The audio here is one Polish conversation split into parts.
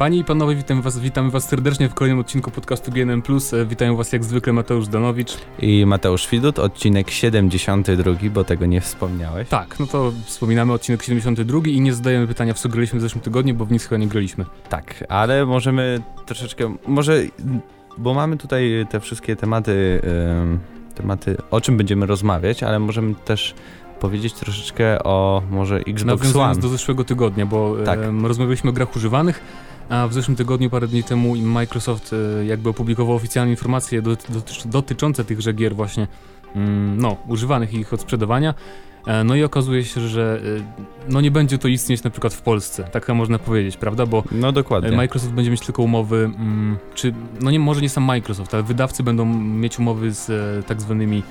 Panie i panowie, witam was, witamy was serdecznie w kolejnym odcinku podcastu GNM+. E, Witają was jak zwykle Mateusz Danowicz. I Mateusz Widut, odcinek 72, bo tego nie wspomniałeś. Tak, no to wspominamy odcinek 72 i nie zadajemy pytania w co graliśmy w zeszłym tygodniu, bo w nic chyba nie graliśmy. Tak, ale możemy troszeczkę, może, bo mamy tutaj te wszystkie tematy, ym, tematy, o czym będziemy rozmawiać, ale możemy też powiedzieć troszeczkę o może Xbox Nawiązując One. do zeszłego tygodnia, bo Tak. rozmawialiśmy o grach używanych, a w zeszłym tygodniu, parę dni temu Microsoft e, jakby opublikował oficjalne informacje doty- doty- dotyczące tychże gier właśnie, mm, no, używanych i ich odsprzedawania. E, No i okazuje się, że e, no nie będzie to istnieć na przykład w Polsce, tak można powiedzieć, prawda? Bo No dokładnie. Microsoft będzie mieć tylko umowy, mm, czy, no nie, może nie sam Microsoft, ale wydawcy będą mieć umowy z tak zwanymi,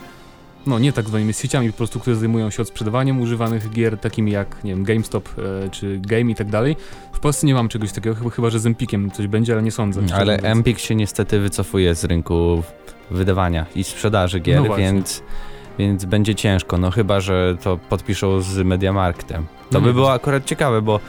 no nie tak zwanymi, sieciami po prostu, które zajmują się odsprzedawaniem używanych gier, takimi jak, nie wiem, GameStop e, czy Game i tak dalej. W Polsce nie mam czegoś takiego, chyba, chyba że z Empikiem coś będzie, ale nie sądzę. szczerze ale. Empik się niestety wycofuje z rynku wydawania i sprzedaży gier, No więc, więc będzie ciężko, no chyba, że to podpiszą z Mediamarktem. To No by nie było akurat ciekawe, bo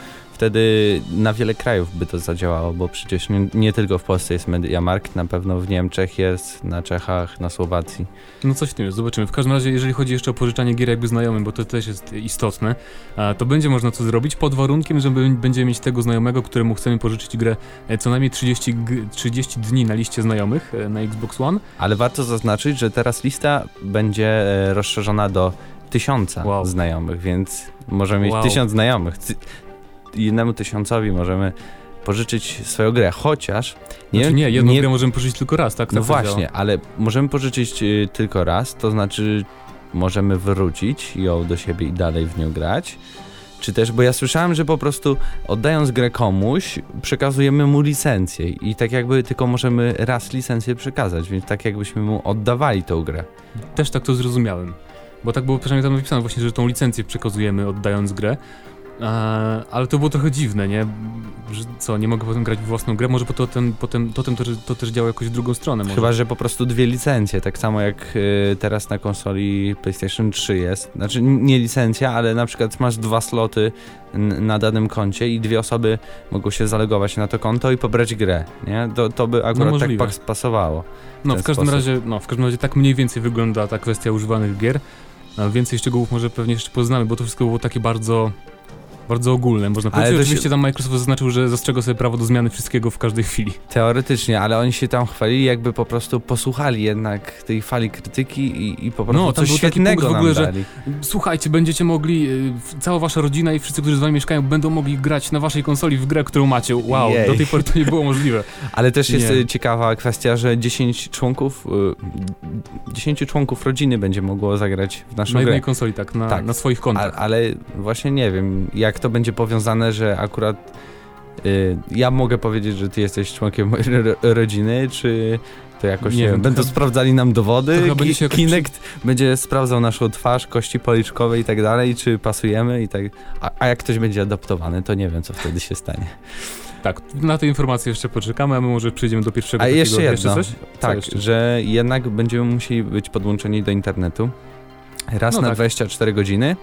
wtedy na wiele krajów by to zadziałało, bo przecież nie, nie tylko w Polsce jest Mediamarkt, na pewno w Niemczech jest, na Czechach, na Słowacji. No coś w tym jest, zobaczymy. W każdym razie, jeżeli chodzi jeszcze o pożyczanie gier jakby znajomym, bo to też jest istotne, to będzie można to zrobić pod warunkiem, że będziemy mieć tego znajomego, któremu chcemy pożyczyć grę e, co najmniej 30, g- 30 dni na liście znajomych e, na Xbox One. Ale warto zaznaczyć, że teraz lista będzie e, rozszerzona do tysiąca Wow. znajomych, więc możemy mieć Wow. tysiąc znajomych. Jednemu tysiącowi możemy pożyczyć swoją grę, chociaż Nie, nie, znaczy nie jedną grę możemy pożyczyć tylko raz, tak? No Tak działa. właśnie, ale możemy pożyczyć y, tylko raz, to znaczy możemy wrócić ją do siebie i dalej w nią grać. Czy też, bo ja słyszałem, że po prostu oddając grę komuś, przekazujemy mu licencję i tak jakby tylko możemy raz licencję przekazać, więc tak jakbyśmy mu oddawali tą grę. Też tak to zrozumiałem. Bo tak było przynajmniej tam napisane właśnie, że tą licencję przekazujemy oddając grę. E, ale to było trochę dziwne, nie? Że co, nie mogę potem grać w własną grę? Może potem, potem, potem to, to też działa jakoś w drugą stronę. Może. Chyba, że po prostu dwie licencje, tak samo jak y, teraz na konsoli PlayStation 3 jest. Znaczy nie licencja, ale na przykład masz dwa sloty na danym koncie i dwie osoby mogą się zalogować na to konto i pobrać grę, nie? To, to by akurat tak No możliwe. pas- pasowało. No, ten w każdym sposób. razie, no, w każdym razie tak mniej więcej wygląda ta kwestia używanych gier. A więcej szczegółów może pewnie jeszcze poznamy, bo to wszystko było takie bardzo, bardzo ogólne, można Ale powiedzieć. to się- Oczywiście tam Microsoft zaznaczył, że zastrzega sobie prawo do zmiany wszystkiego w każdej chwili. Teoretycznie, ale oni się tam chwalili, jakby po prostu posłuchali jednak tej fali krytyki i, i po prostu No, coś był taki świetnego punkt w ogóle, że-. Słuchajcie, będziecie mogli, y, cała wasza rodzina i wszyscy, którzy z wami mieszkają, będą mogli grać na waszej konsoli w grę, którą macie. Wow, Jej. do tej pory to nie było możliwe. Ale też jest Nie. y, ciekawa kwestia, że 10 członków, y, 10 członków rodziny będzie mogło zagrać w naszą Na grę. jednej konsoli, tak, na, Tak. na swoich A, kontach. ale właśnie nie wiem, jak to będzie powiązane, że akurat y, ja mogę powiedzieć, że ty jesteś członkiem mojej ro rodziny, czy to jakoś, Nie nie, wiem, będą sprawdzali nam dowody, Ki- jakoś Kinect będzie sprawdzał naszą twarz, kości policzkowe i tak dalej, czy pasujemy i tak, a, a jak ktoś będzie adoptowany, to nie wiem, co wtedy się stanie. Tak, na te informacje jeszcze poczekamy, a my może przejdziemy do pierwszego A takiego- jeszcze jedno, coś? tak, jeszcze? że jednak będziemy musieli być podłączeni do internetu raz No na tak. 24 godziny,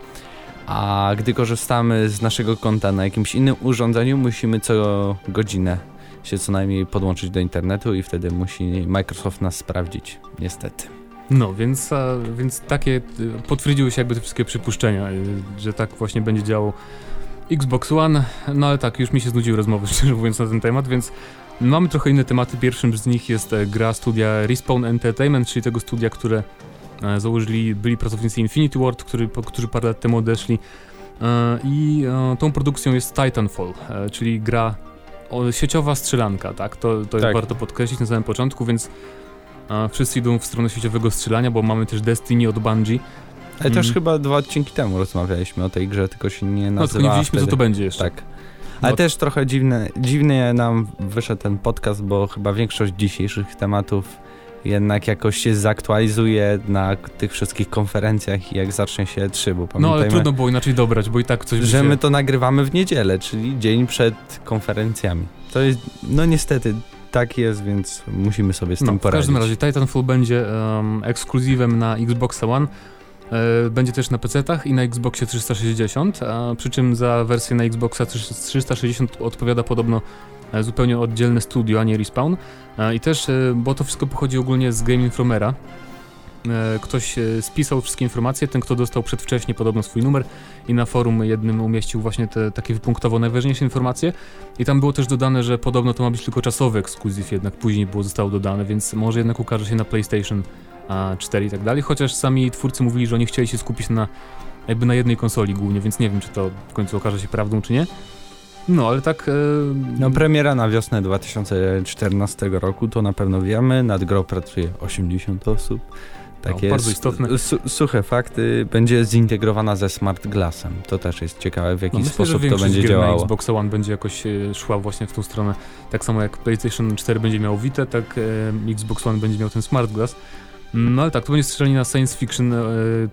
a gdy korzystamy z naszego konta na jakimś innym urządzeniu, musimy co godzinę się co najmniej podłączyć do internetu i wtedy musi Microsoft nas sprawdzić, niestety. No, więc, więc takie y, potwierdziły się jakby te wszystkie przypuszczenia, y, że tak właśnie będzie działał Xbox One. No ale tak, już mi się znudziły rozmowy, szczerze mówiąc, na ten temat, więc mamy trochę inne tematy. Pierwszym z nich jest e, gra studia Respawn Entertainment, czyli tego studia, które założyli byli pracownicy Infinity Ward, który, którzy parę lat temu odeszli. E, I e, tą produkcją jest Titanfall, e, czyli gra sieciowa strzelanka, tak? To, to Tak. warto podkreślić na samym początku, więc e, wszyscy idą w stronę sieciowego strzelania, bo mamy też Destiny od Bungie. Ale też Mhm. chyba dwa odcinki temu rozmawialiśmy o tej grze, tylko się nie No tylko nie nazywała wiedzieliśmy, co wtedy. to będzie jeszcze. Tak. Ale No. też trochę dziwne, dziwnie nam wyszedł ten podcast, bo chyba większość dzisiejszych tematów jednak jakoś się zaktualizuje na tych wszystkich konferencjach i jak zacznie się 3, bo No pamiętajmy, ale trudno było inaczej dobrać, bo i tak coś że się... my to nagrywamy w niedzielę, czyli dzień przed konferencjami. To jest, no niestety tak jest, więc musimy sobie z No, tym w poradzić. każdym razie Titanfall będzie um, ekskluzywem na Xbox One. E, Będzie też na PC-tach i na Xboxie 360, a przy czym za wersję na Xboxa 360 odpowiada podobno e, zupełnie oddzielne studio, a nie Respawn. E, I też, bo to wszystko pochodzi ogólnie z Game Informera. Ktoś spisał wszystkie informacje, ten kto dostał przedwcześnie podobno swój numer i na forum jednym umieścił właśnie te takie wypunktowo najważniejsze informacje i tam było też dodane, że podobno to ma być tylko czasowy ekskluzyw, jednak później było zostało dodane, więc może jednak ukaże się na PlayStation 4 i tak dalej, chociaż sami twórcy mówili, że oni chcieli się skupić na jakby na jednej konsoli głównie, więc nie wiem, czy to w końcu okaże się prawdą, czy nie. No, ale tak... E, No premiera na wiosnę 2014 roku, to na pewno wiemy. Nad grą pracuje 80 osób. Tak No, jest. bardzo istotne. Su suche fakty. Będzie zintegrowana ze Smart Glassem. To też jest ciekawe, w jaki no, myślę, sposób to będzie działało. Xbox One będzie jakoś e, szła właśnie w tą stronę. Tak samo jak PlayStation 4 będzie miał Vita, tak e, Xbox One będzie miał ten Smart Glass. No ale tak, to będzie strzelanina science fiction, e,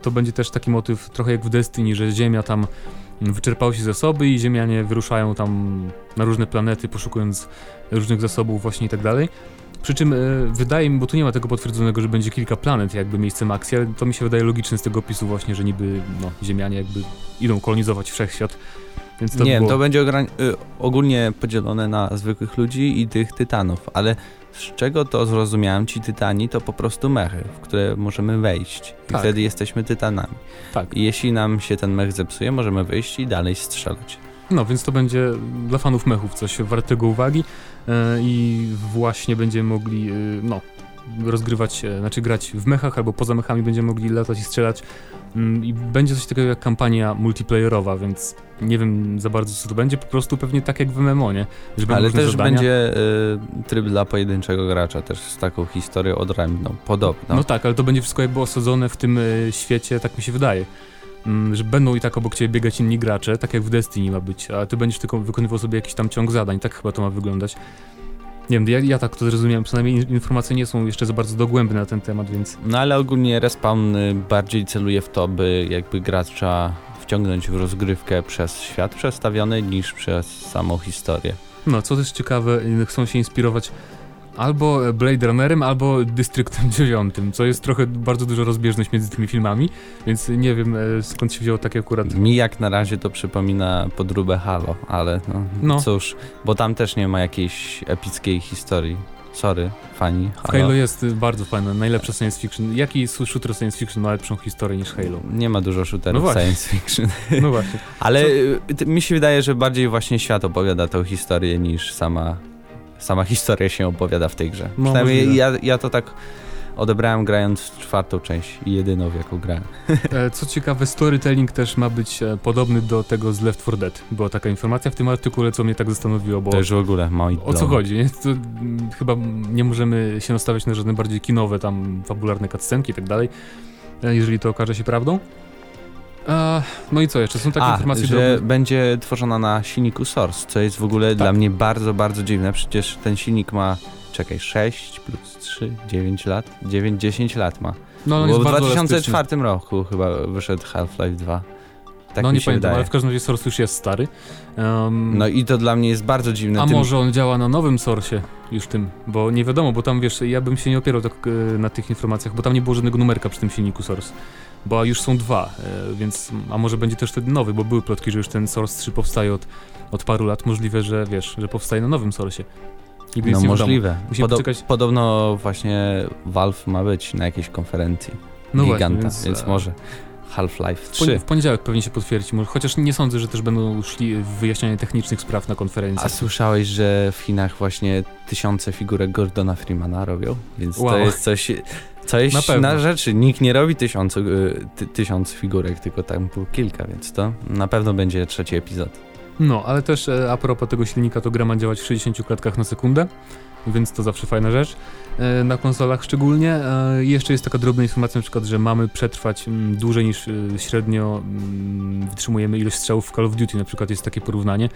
to będzie też taki motyw trochę jak w Destiny, że Ziemia tam wyczerpały się zasoby i Ziemianie wyruszają tam na różne planety, poszukując różnych zasobów właśnie i tak dalej. Przy czym e, wydaje mi, bo tu nie ma tego potwierdzonego, że będzie kilka planet jakby miejscem akcji, ale to mi się wydaje logiczne z tego opisu właśnie, że niby no, Ziemianie jakby idą kolonizować wszechświat. Więc to nie, było... to będzie y, ogólnie podzielone na zwykłych ludzi i tych tytanów, ale z czego to zrozumiałem, ci tytani to po prostu mechy, w które możemy wejść. I Tak. wtedy jesteśmy tytanami. Tak. I jeśli nam się ten mech zepsuje, możemy wyjść i dalej strzelać. No, więc to będzie dla fanów mechów coś wartego uwagi e, i właśnie będziemy mogli, e, no, rozgrywać, znaczy grać w mechach albo poza mechami będziemy mogli latać i strzelać Mm, i będzie coś takiego jak kampania multiplayerowa, więc nie wiem za bardzo co to będzie, po prostu pewnie tak jak w MMO, nie? Ale też zadania. będzie y, tryb dla pojedynczego gracza, też z taką historią odrębną, podobną. No tak, ale to będzie wszystko jakby osadzone w tym e, świecie, tak mi się wydaje. Mm, Że będą i tak obok ciebie biegać inni gracze, tak jak w Destiny ma być, a ty będziesz tylko wykonywał sobie jakiś tam ciąg zadań, tak chyba to ma wyglądać. Nie wiem, ja, ja tak to zrozumiałem, przynajmniej in- informacje nie są jeszcze za bardzo dogłębne na ten temat, więc No ale ogólnie Respawn y, bardziej celuje w to, by jakby gracza wciągnąć w rozgrywkę przez świat przestawiony niż przez samą historię. no, co też ciekawe, y, chcą się inspirować albo Blade Runnerem, albo Dystryktem 9, co jest trochę bardzo duża rozbieżność między tymi filmami, więc nie wiem e, skąd się wzięło takie akurat Mi jak na razie to przypomina podróbę Halo, ale no, No. cóż, bo tam też nie ma jakiejś epickiej historii. Sorry, fani W Halo jest bardzo fajne, najlepsze science fiction. Jaki shooter science fiction ma lepszą historię niż Halo? Nie ma dużo shooterów No science fiction. No właśnie. Ale Co- y, mi się wydaje, że bardziej właśnie świat opowiada tą historię niż sama, sama historia się opowiada w tej grze. No, Przynajmniej ja, ja to tak odebrałem grając w czwartą część i jedyną w jaką grałem. E, Co ciekawe, storytelling też ma być e, podobny do tego z Left 4 Dead. Była taka informacja w tym artykule, co mnie tak zastanowiło, bo już w ogóle moi o co chodzi? Nie? To, mm, chyba nie możemy się nastawiać na żadne bardziej kinowe, tam fabularne cutscenki i tak dalej, e, jeżeli to okaże się prawdą. No i co jeszcze? Są takie A, informacje że drobne. będzie tworzona na silniku Source, co jest w ogóle Tak. dla mnie bardzo, bardzo dziwne. Przecież ten silnik ma, czekaj, 6 plus 3, 9 lat? 9, 10 lat ma. No, Bo w bardzo 2004 roku chyba wyszedł Half-Life 2. Tak no nie pamiętam, wydaje. ale w każdym razie Source już jest stary. Em, No i to dla mnie jest bardzo dziwne. A tym- może on działa na nowym Source'ie już tym, bo nie wiadomo, bo tam wiesz, ja bym się nie opierał tak e, na tych informacjach, bo tam nie było żadnego numerka przy tym silniku Source. Bo już są dwa, e, więc a może będzie też wtedy nowy, bo były plotki, że już ten Source 3 powstaje od, od paru lat, możliwe, że wiesz, że powstaje na nowym Source'ie. No możliwe. Podo- poczekać- Podobno właśnie Valve ma być na jakiejś konferencji No giganta, właśnie, więc, więc, e, może Half-Life W, poni- 3. w poniedziałek pewnie się potwierdzi, chociaż nie sądzę, że też będą szli w wyjaśnianie technicznych spraw na A konferencji. słyszałeś, że w Chinach właśnie tysiące figurek Gordona Freemana robią? Więc to Wow. jest coś, coś Na na, rzeczy. Nikt nie robi tysiącu, y, ty, tysiąc figurek, tylko tam było kilka, więc to na pewno będzie trzeci epizod. No, ale też e, a propos tego silnika, to gra ma działać w 60 klatkach na sekundę, więc to zawsze fajna rzecz. E, na konsolach szczególnie. E, i jeszcze jest taka drobna informacja na przykład, że mamy przetrwać mm, dłużej niż średnio mm, wytrzymujemy ilość strzałów w Call of Duty, na przykład jest takie porównanie.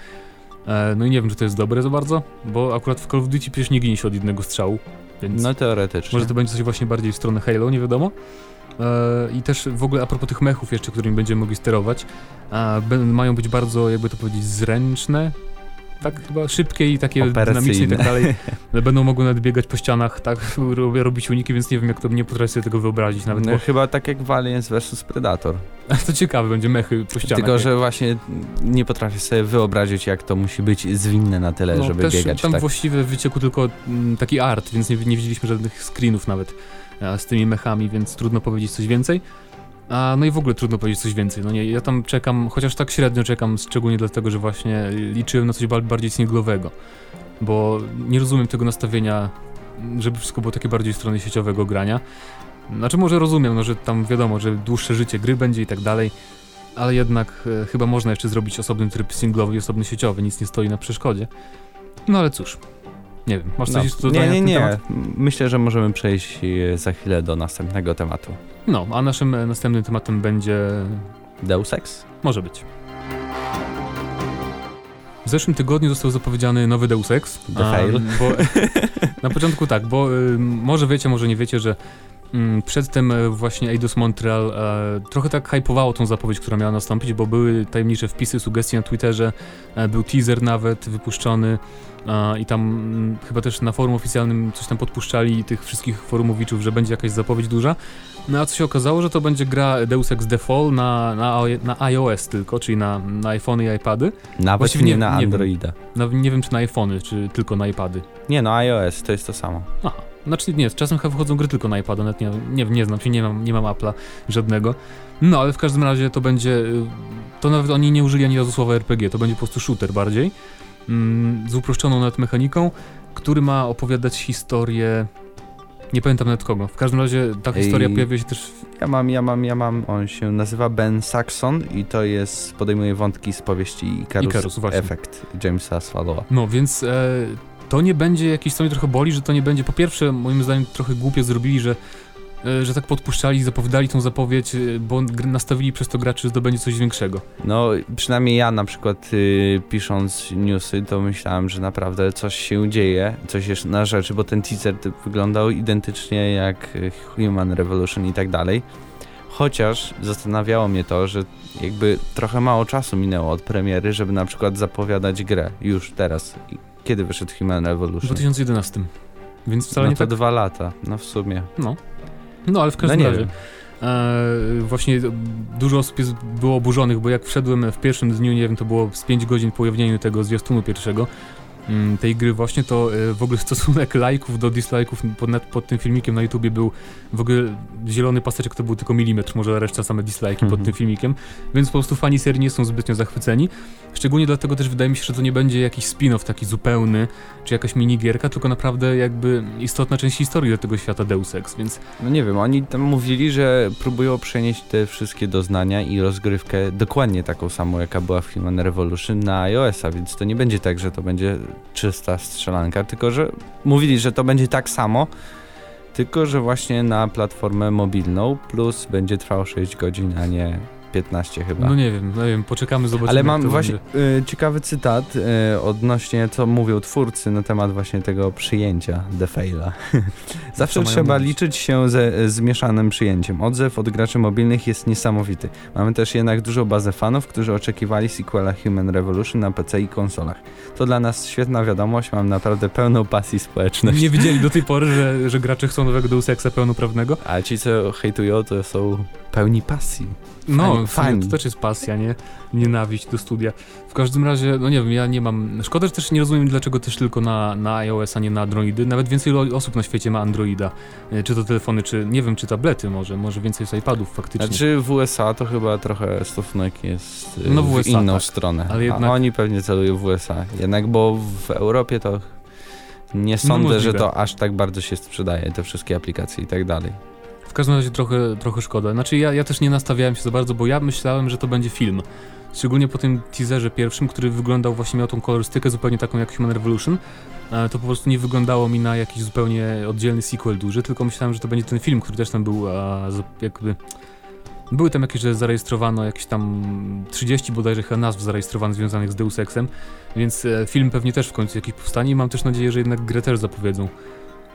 No i nie wiem, czy to jest dobre za bardzo, bo akurat w Call of Duty przecież nie ginie się od jednego strzału, więc No teoretycznie. może to będzie coś właśnie bardziej w stronę Halo, nie wiadomo. E, I też w ogóle a propos tych mechów jeszcze, którymi będziemy mogli sterować, mają być bardzo, jakby to powiedzieć, zręczne. Tak chyba szybkie i takie dynamiczne i tak dalej. Będą mogły nawet biegać po ścianach, tak, robić uniki, więc nie wiem jak to, nie potrafię sobie tego wyobrazić nawet, No, bo chyba tak jak w Aliens vs Predator. to ciekawe, będzie mechy po ścianach. Tylko, że właśnie nie potrafię sobie wyobrazić, jak to musi być zwinne na tyle, no, żeby też biegać tam tak. właściwie wyciekł tylko mm, taki art, więc nie, nie widzieliśmy żadnych screenów nawet e, z tymi mechami, więc trudno powiedzieć coś więcej. A, no i w ogóle trudno powiedzieć coś więcej. No nie, ja tam czekam, chociaż tak średnio czekam, szczególnie dlatego, że właśnie liczyłem na coś ba- bardziej singlowego. Bo nie rozumiem tego nastawienia, żeby wszystko było takie bardziej strony sieciowego grania. Znaczy może rozumiem, no że tam wiadomo, że dłuższe życie gry będzie i tak dalej, ale jednak e, chyba można jeszcze zrobić osobny tryb singlowy i osobny sieciowy, nic nie stoi na przeszkodzie. No ale cóż, nie wiem, masz coś No. do Nie, nie, nie. Myślę, że możemy przejść e, za chwilę do następnego tematu. No, a naszym e, następnym tematem będzie... Deus Ex? może być. W zeszłym tygodniu został zapowiedziany nowy Deus Ex. The fail. Bo, na początku tak, bo y, może wiecie, może nie wiecie, że przedtem e, właśnie Eidos Montreal e, trochę tak hypowało tą zapowiedź, która miała nastąpić, bo były tajemnicze wpisy, sugestie na Twitterze, e, był teaser nawet wypuszczony i tam mm, chyba też na forum oficjalnym coś tam podpuszczali tych wszystkich forumowiczów, że będzie jakaś zapowiedź duża. No a co się okazało, że to będzie gra Deus Ex Fall na, na, na iOS tylko, czyli na, na iPhony i iPady. Nawet Właściwie nie, nie- na nie wiem. Androida. Nie wiem czy na iPhony, czy tylko na iPady. Nie no, iOS to jest to samo. Aha, znaczy nie, czasem chyba wychodzą gry tylko na iPada, nawet nie, nie, nie znam się, nie mam, nie mam Apple'a żadnego. No ale w każdym razie to będzie, y, to nawet oni nie użyli ani razu słowa RPG, to będzie po prostu shooter bardziej, mm, z uproszczoną nawet mechaniką, który ma opowiadać historię, nie pamiętam nawet kogo, w każdym razie ta Ej. historia pojawia się też, w, Ja mam, ja mam, ja mam. On się nazywa Ben Saxon i to jest, podejmuje wątki z powieści Icarus, Icarus, właśnie. Effect Jamesa Swallowa. no więc e, to nie będzie jakieś, co mnie trochę boli, że to nie będzie, po pierwsze moim zdaniem trochę głupio zrobili, że e, że tak podpuszczali, zapowiadali tą zapowiedź, e, bo nastawili przez to graczy, że zdobędzie coś większego. No, przynajmniej ja na przykład y, pisząc newsy, to myślałem, że naprawdę coś się dzieje, coś jest na rzeczy, bo ten teaser wyglądał identycznie jak y, Human Revolution i tak dalej. Chociaż zastanawiało mnie to, że jakby trochę mało czasu minęło od premiery, żeby na przykład zapowiadać grę już teraz. Kiedy wyszedł Human W Revolution? 2011. Więc wcale No nie to tak. dwa lata, no w sumie. No. No ale w No każdym nie razie. E, właśnie dużo osób jest, było oburzonych, bo jak wszedłem w pierwszym dniu, nie wiem, to było z 5 godzin po ujawnieniu tego zwiastunu pierwszego tej gry właśnie, to e, w ogóle stosunek lajków do dislajków pod, pod tym filmikiem na YouTubie był w ogóle zielony paseczek to był tylko milimetr, może reszta same dislajki pod Mhm. tym filmikiem, więc po prostu fani serii nie są zbytnio zachwyceni. Szczególnie dlatego też wydaje mi się, że to nie będzie jakiś spin-off taki zupełny, czy jakaś minigierka, tylko naprawdę jakby istotna część historii do tego świata Deus Ex, więc No nie wiem, oni tam mówili, że próbują przenieść te wszystkie doznania i rozgrywkę dokładnie taką samą, jaka była w Human Revolution na iOS-a, więc to nie będzie tak, że to będzie czysta strzelanka, tylko że mówili, że to będzie tak samo, tylko że właśnie na platformę mobilną, plus będzie trwało 6 godzin, a nie 15 chyba. No nie wiem, no nie wiem, poczekamy, zobaczymy. Ale mam właśnie będzie. y, ciekawy cytat y, odnośnie co mówią twórcy na temat właśnie tego przyjęcia The Faila. Zawsze trzeba mówić? liczyć się ze zmieszanym przyjęciem. Odzew od graczy mobilnych jest niesamowity. Mamy też jednak dużą bazę fanów, którzy oczekiwali sequela Human Revolution na PC i konsolach. To dla nas świetna wiadomość, mam naprawdę pełną pasji społeczności. Nie widzieli do tej pory, że, że gracze chcą nowego Deus Exa pełnoprawnego. A ci co hejtują to są pełni pasji. No, Fani- fajnie, fani. to też jest pasja, nie? Nienawiść do studia. W każdym razie, no nie wiem, ja nie mam... Szkoda, że też nie rozumiem, dlaczego też tylko na, na iOS, a nie na Androidy. Nawet więcej osób na świecie ma Androida. E, Czy to telefony, czy nie wiem, czy tablety może. Może więcej z iPadów faktycznie. Znaczy w USA to chyba trochę stosunek jest y, No w w USA, inną tak. stronę. Ale jednak- A oni pewnie celują w USA. Jednak bo w Europie to nie sądzę, że No możliwe. to aż tak bardzo się sprzedaje, te wszystkie aplikacje i tak dalej. W każdym razie trochę, trochę szkoda. Znaczy ja, ja też nie nastawiałem się za bardzo, bo ja myślałem, że to będzie film. Szczególnie po tym teaserze pierwszym, który wyglądał właśnie, miał tą kolorystykę zupełnie taką jak Human Revolution. E, To po prostu nie wyglądało mi na jakiś zupełnie oddzielny sequel duży, tylko myślałem, że to będzie ten film, który też tam był jakby... Były tam jakieś, że zarejestrowano jakieś tam 30 bodajże chyba nazw zarejestrowanych związanych z Deus Exem, więc e, film pewnie też w końcu jakiś powstanie i mam też nadzieję, że jednak grę też zapowiedzą.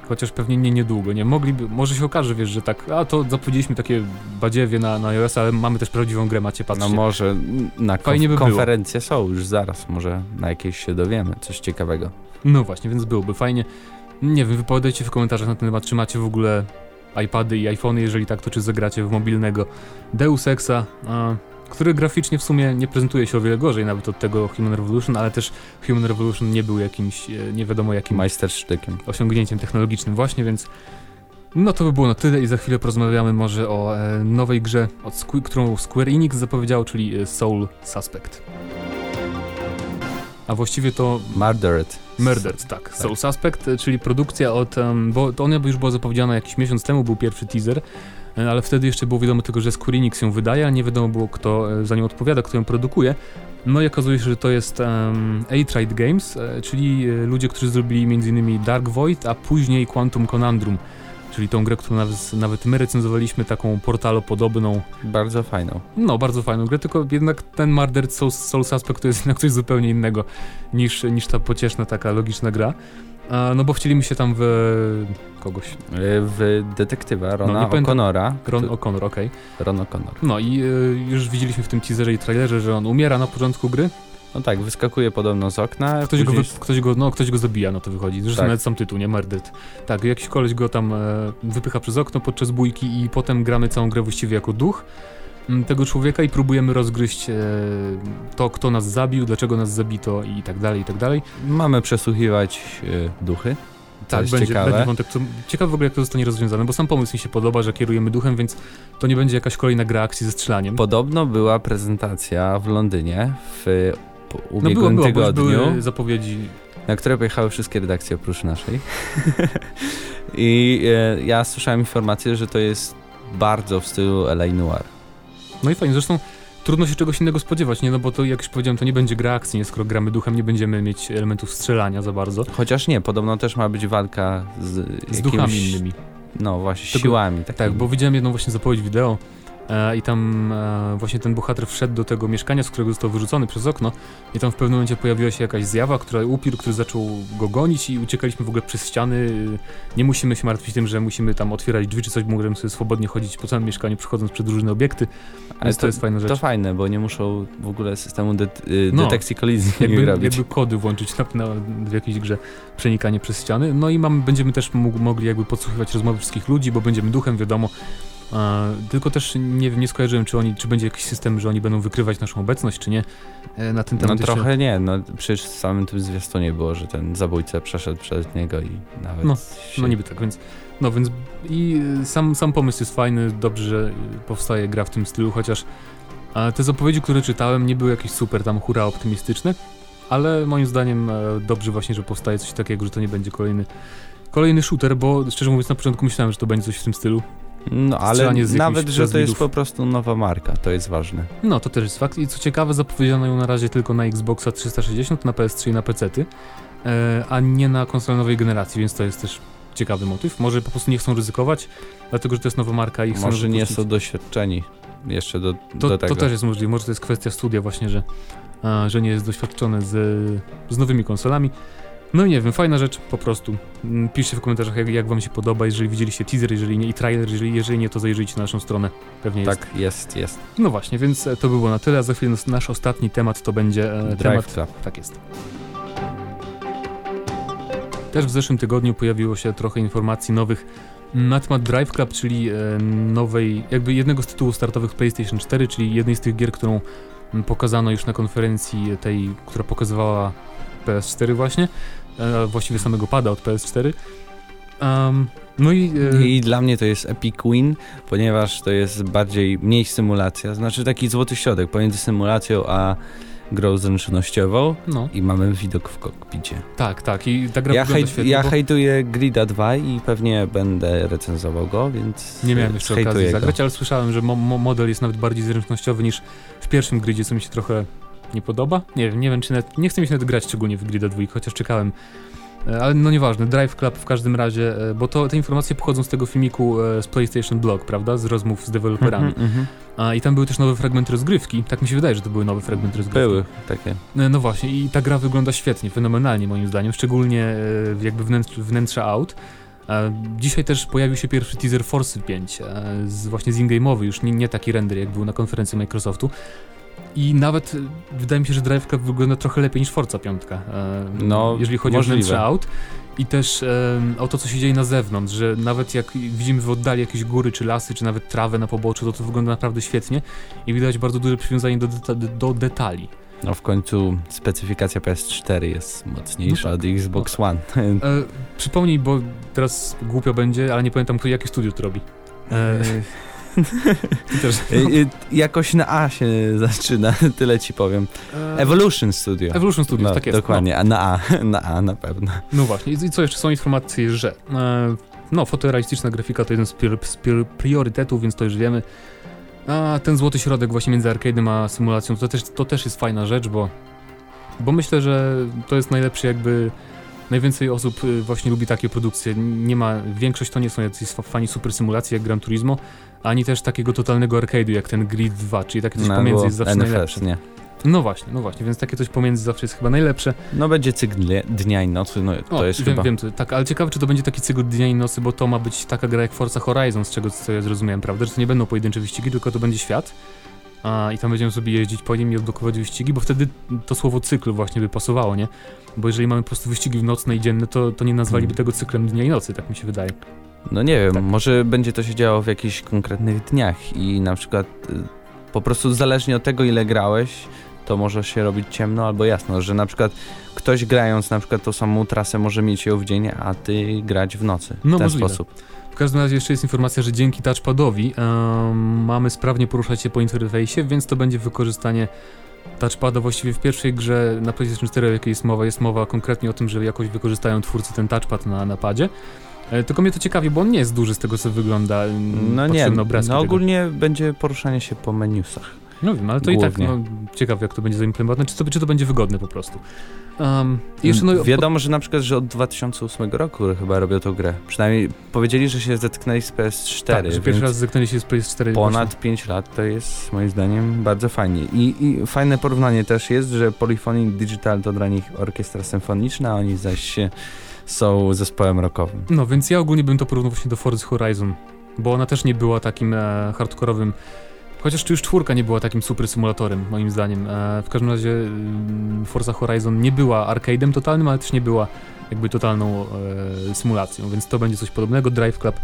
Chociaż pewnie nie niedługo, nie? Mogliby, może się okaże, wiesz, że tak, a to zapowiedzieliśmy takie badziewie na, na iOS, ale mamy też prawdziwą grę, macie patrzcie. No może na Fajnie by było. konferencje są już zaraz, może na jakieś się dowiemy, coś ciekawego. No właśnie, więc byłoby fajnie. Nie wiem, wypowiadajcie w komentarzach na ten temat, czy macie w ogóle iPady i iPhony, jeżeli tak, to czy zagracie w mobilnego Deus Exa, a, który graficznie w sumie nie prezentuje się o wiele gorzej nawet od tego Human Revolution, ale też Human Revolution nie był jakimś, e, nie wiadomo jakim Majstersztykiem. osiągnięciem technologicznym właśnie, więc no to by było na tyle i za chwilę porozmawiamy może o e, nowej grze, od Squ- którą Square Enix zapowiedział, czyli e, Soul Suspect. A właściwie to Murdered. Murdered, tak. Soul Suspect, czyli produkcja od, bo to ona już była zapowiedziana jakiś miesiąc temu, był pierwszy teaser, ale wtedy jeszcze było wiadomo tylko, że Square ją wydaje, a nie wiadomo było kto e, za nią odpowiada, kto ją produkuje. No i okazuje się, że to jest um, A-Trade Games, e, czyli e, ludzie, którzy zrobili m.in. Dark Void, a później Quantum Conundrum, czyli tą grę, którą nawet, nawet my recenzowaliśmy, taką portalopodobną, Bardzo fajną. no bardzo fajną grę, tylko jednak ten Murdered Soul, Soul Suspect to jest jednak coś zupełnie innego niż, niż ta pocieszna taka logiczna gra. No bo wcielimy się tam w kogoś, W detektywa Rona No, nie pamiętam- O'Connora. Ron O'Connor, okej. Ron O'Connor. No i y, już widzieliśmy w tym teaserze i trailerze, że on umiera na początku gry, No tak, wyskakuje podobno z okna. ktoś go, później wy, ktoś go, no, ktoś go zabija, no to wychodzi, zresztą Tak. nawet sam tytuł, nie, Murdered. Tak, jakiś koleś go tam e, wypycha przez okno podczas bójki i potem gramy całą grę właściwie jako duch mm, tego człowieka i próbujemy rozgryźć e, to, kto nas zabił, dlaczego nas zabito i tak dalej, i tak dalej. Mamy przesłuchiwać y, duchy. Tak, będzie, ciekawe. będzie wątek. Ciekawe w ogóle, jak to zostanie rozwiązane, bo sam pomysł mi się podoba, że kierujemy duchem, więc to nie będzie jakaś kolejna gra akcji ze strzelaniem. Podobno była prezentacja w Londynie w po- no ubiegłym było, było, tygodniu, były zapowiedzi. na które pojechały wszystkie redakcje oprócz naszej. I e, ja słyszałem informację, że to jest bardzo w stylu L.A. Noir. No i fajnie, zresztą trudno się czegoś innego spodziewać, nie? No bo to, jak już powiedziałem, to nie będzie gra akcji, nie? Skoro gramy duchem, nie będziemy mieć elementów strzelania za bardzo. Chociaż nie, podobno też ma być walka z, Z jakimiś, duchami innymi. No właśnie, Tego- siłami. Takimi. Tak, bo widziałem jedną właśnie zapowiedź wideo i tam e, właśnie ten bohater wszedł do tego mieszkania, z którego został wyrzucony przez okno i tam w pewnym momencie pojawiła się jakaś zjawa, która upir, który zaczął go gonić i uciekaliśmy w ogóle przez ściany. Nie musimy się martwić tym, że musimy tam otwierać drzwi czy coś, bo możemy sobie swobodnie chodzić po całym mieszkaniu, przechodząc przez różne obiekty, Ale więc to, jest fajna rzecz. To fajne, bo nie muszą w ogóle systemu det, y, No, detekcji kolizji jakby, jakby kody włączyć na, na, w jakiejś grze przenikanie przez ściany. No i mam, będziemy też mógł, mogli jakby podsłuchiwać rozmowy wszystkich ludzi, bo będziemy duchem, wiadomo. Tylko też nie wiem, nie skojarzyłem, czy oni, czy będzie jakiś system, że oni będą wykrywać naszą obecność, czy nie. E, na ten No temat jeszcze- trochę nie, no przecież w samym tym zwiastunie było, że ten zabójca przeszedł przez niego i nawet No, się... No niby tak, więc. No więc i y, sam, sam pomysł jest fajny, dobrze, że powstaje gra w tym stylu, chociaż te zapowiedzi, które czytałem, nie były jakieś super tam hura optymistyczne, ale moim zdaniem e, dobrze właśnie, że powstaje coś takiego, że to nie będzie kolejny kolejny shooter, bo szczerze mówiąc na początku myślałem, że to będzie coś w tym stylu. No ale nawet, że to jest po prostu nowa marka, to jest ważne. No to też jest fakt i co ciekawe zapowiedziano ją na razie tylko na Xboxa 360, na PS3 i na PC-ty, e, a nie na konsolę nowej generacji, więc to jest też ciekawy motyw. Może po prostu nie chcą ryzykować, dlatego że to jest nowa marka i chcą Może nie są doświadczeni jeszcze do, To, do tego. to też jest możliwe. Może to jest kwestia studia właśnie, że, a, że nie jest doświadczony z, z nowymi konsolami. No i nie wiem, fajna rzecz po prostu. Mm, Piszcie w komentarzach, jak, jak wam się podoba, jeżeli widzieliście teaser, jeżeli nie i trailer, jeżeli, jeżeli nie, to zajrzyjcie na naszą stronę. Pewnie jest. Tak, jest, jest. No właśnie, więc e, to było na tyle, a za chwilę nas- nasz ostatni temat to będzie e, Drive temat... Club. Tak jest. Też w zeszłym tygodniu pojawiło się trochę informacji nowych na temat Drive Club, czyli e, nowej, jakby jednego z tytułów startowych PlayStation 4, czyli jednej z tych gier, którą pokazano już na konferencji tej, która pokazywała PS4 właśnie, e, właściwie samego pada od PS4. Um, no i, e, I dla mnie to jest Epic Win, ponieważ to jest bardziej, mniej symulacja, znaczy taki złoty środek pomiędzy symulacją a grą zręcznościową no, i mamy widok w kokpicie. tak, tak, i ta gra Ja, hejt, świetnie, ja bo- hejtuję Grida 2 i pewnie będę recenzował go, więc Nie miałem jeszcze okazji go. zagrać, ale słyszałem, że mo model jest nawet bardziej zręcznościowy niż w pierwszym gridzie, co mi się trochę nie podoba. Nie wiem, nie wiem czy nawet, nie chcę mi się nawet grać szczególnie w grida 2, chociaż czekałem. E, Ale no nieważne, Drive Club w każdym razie, e, bo to te informacje pochodzą z tego filmiku e, z PlayStation Blog, prawda? Z rozmów z deweloperami. Mhm, mhm. A, I tam były też nowe fragmenty rozgrywki. Tak mi się wydaje, że to były nowe fragmenty rozgrywki. Były takie. No właśnie, i ta gra wygląda świetnie, fenomenalnie moim zdaniem, szczególnie jakby wnętrz, wnętrza aut. E, dzisiaj też pojawił się pierwszy teaser Force 5, e, z, właśnie z in-game'owy, już nie, nie taki render jak był na konferencji Microsoftu. I nawet e, wydaje mi się, że Drive Club wygląda trochę lepiej niż Forza 5. E, No, jeżeli chodzi możliwe. o wnętrze aut. I też e, o to, co się dzieje na zewnątrz, że nawet jak widzimy w oddali jakieś góry, czy lasy, czy nawet trawę na poboczu, to to wygląda naprawdę świetnie i widać bardzo duże przywiązanie do, deta do detali. No w końcu specyfikacja PS4 jest mocniejsza No tak, od Xbox One. E, przypomnij, bo teraz głupio będzie, ale nie pamiętam, kto, jakie studio to robi. E, ty też. Y, Jakoś na A się zaczyna, tyle ci powiem. E, Evolution Studio. Evolution Studios, no, tak jest. Dokładnie, a na A, na A na pewno. No, no właśnie, i, co jeszcze? Są informacje, że e, no, fotorealistyczna grafika to jeden z, z prior, priorytetów, więc to już wiemy. A ten złoty środek właśnie między arcade'em a symulacją, to też, to też jest fajna rzecz, bo, bo myślę, że to jest najlepszy jakby... Najwięcej osób y, właśnie lubi takie produkcje. Nie ma, większość to nie są jacyś fani super symulacji jak Gran Turismo, ani też takiego totalnego arcade'u jak ten Grid 2, czyli takie coś No, pomiędzy jest zawsze NFS, najlepsze. nie? No właśnie, no właśnie, więc takie coś pomiędzy zawsze jest chyba najlepsze. No będzie cykl dnia- dnia i nocy, no to O, jest wiem, chyba... wiem, to, tak, ale ciekawe, czy to będzie taki cykl dnia i nocy, bo to ma być taka gra jak Forza Horizon, z czego co ja zrozumiałem, prawda? Że to nie będą pojedyncze wyścigi, tylko to będzie świat. A, I tam będziemy sobie jeździć po nim i odblokować wyścigi, bo wtedy to słowo cykl właśnie by pasowało, nie? Bo jeżeli mamy po prostu wyścigi nocne i dzienne, to, to nie nazwaliby Hmm. tego cyklem dnia i nocy, tak mi się wydaje. No nie wiem, Tak. może będzie to się działo w jakichś konkretnych dniach i na przykład y, po prostu zależnie od tego ile grałeś, to może się robić ciemno albo jasno, że na przykład ktoś grając na przykład tą samą trasę może mieć ją w dzień, a ty grać w nocy. No, w ten możliwe. sposób. W każdym razie jeszcze jest informacja, że dzięki touchpadowi em, mamy sprawnie poruszać się po interfejsie, więc to będzie wykorzystanie touchpada właściwie w pierwszej grze na PlayStation 4, o jakiej jest mowa, jest mowa konkretnie o tym, że jakoś wykorzystają twórcy ten touchpad na napadzie. E, tylko mnie to ciekawi, bo on nie jest duży z tego co wygląda. em, No nie, no tego. ogólnie będzie poruszanie się po menusach. No wiem, ale to i głównie. tak no, ciekawe jak to będzie zaimplementowane, czy to, czy to będzie wygodne po prostu. Um, i jeszcze no, Wiadomo, że na przykład, że od 2008 roku chyba robią tą grę. Przynajmniej powiedzieli, że się zetknęli z PS4. tak, że pierwszy raz zetknęli się z PS4 Ponad 5 lat to jest moim zdaniem bardzo fajnie. I, I fajne porównanie też jest, że Polyphonic Digital to dla nich orkiestra symfoniczna, a oni zaś są zespołem rockowym. No, więc ja ogólnie bym to porównał właśnie do Forza Horizon, bo ona też nie była takim e, hardkorowym, chociaż już czwórka nie była takim super symulatorem, moim zdaniem. E, w każdym razie mm, Forza Horizon nie była arcade'em totalnym, ale też nie była jakby totalną e, symulacją, więc to będzie coś podobnego. Drive Club e,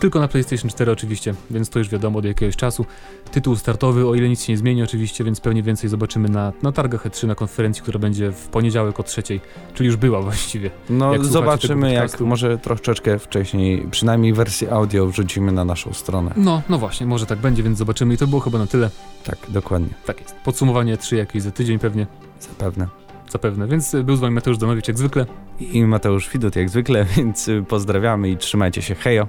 tylko na PlayStation 4 oczywiście, więc to już wiadomo od jakiegoś czasu. Tytuł startowy, o ile nic się nie zmieni oczywiście, więc pewnie więcej zobaczymy na, na targach E3, na konferencji, która będzie w poniedziałek o trzeciej, czyli już była właściwie. No Jak zobaczymy, jak może troszeczkę wcześniej, przynajmniej wersję audio wrzucimy na naszą stronę. No, no właśnie, może tak będzie, więc zobaczymy i to było chyba na tyle. Tak, dokładnie, Tak jest. Podsumowanie 3 jakieś za tydzień pewnie, zapewne. zapewne. Więc y, był z wami Mateusz Danowicz jak zwykle. I Mateusz Widut jak zwykle, więc pozdrawiamy i trzymajcie się, hejo!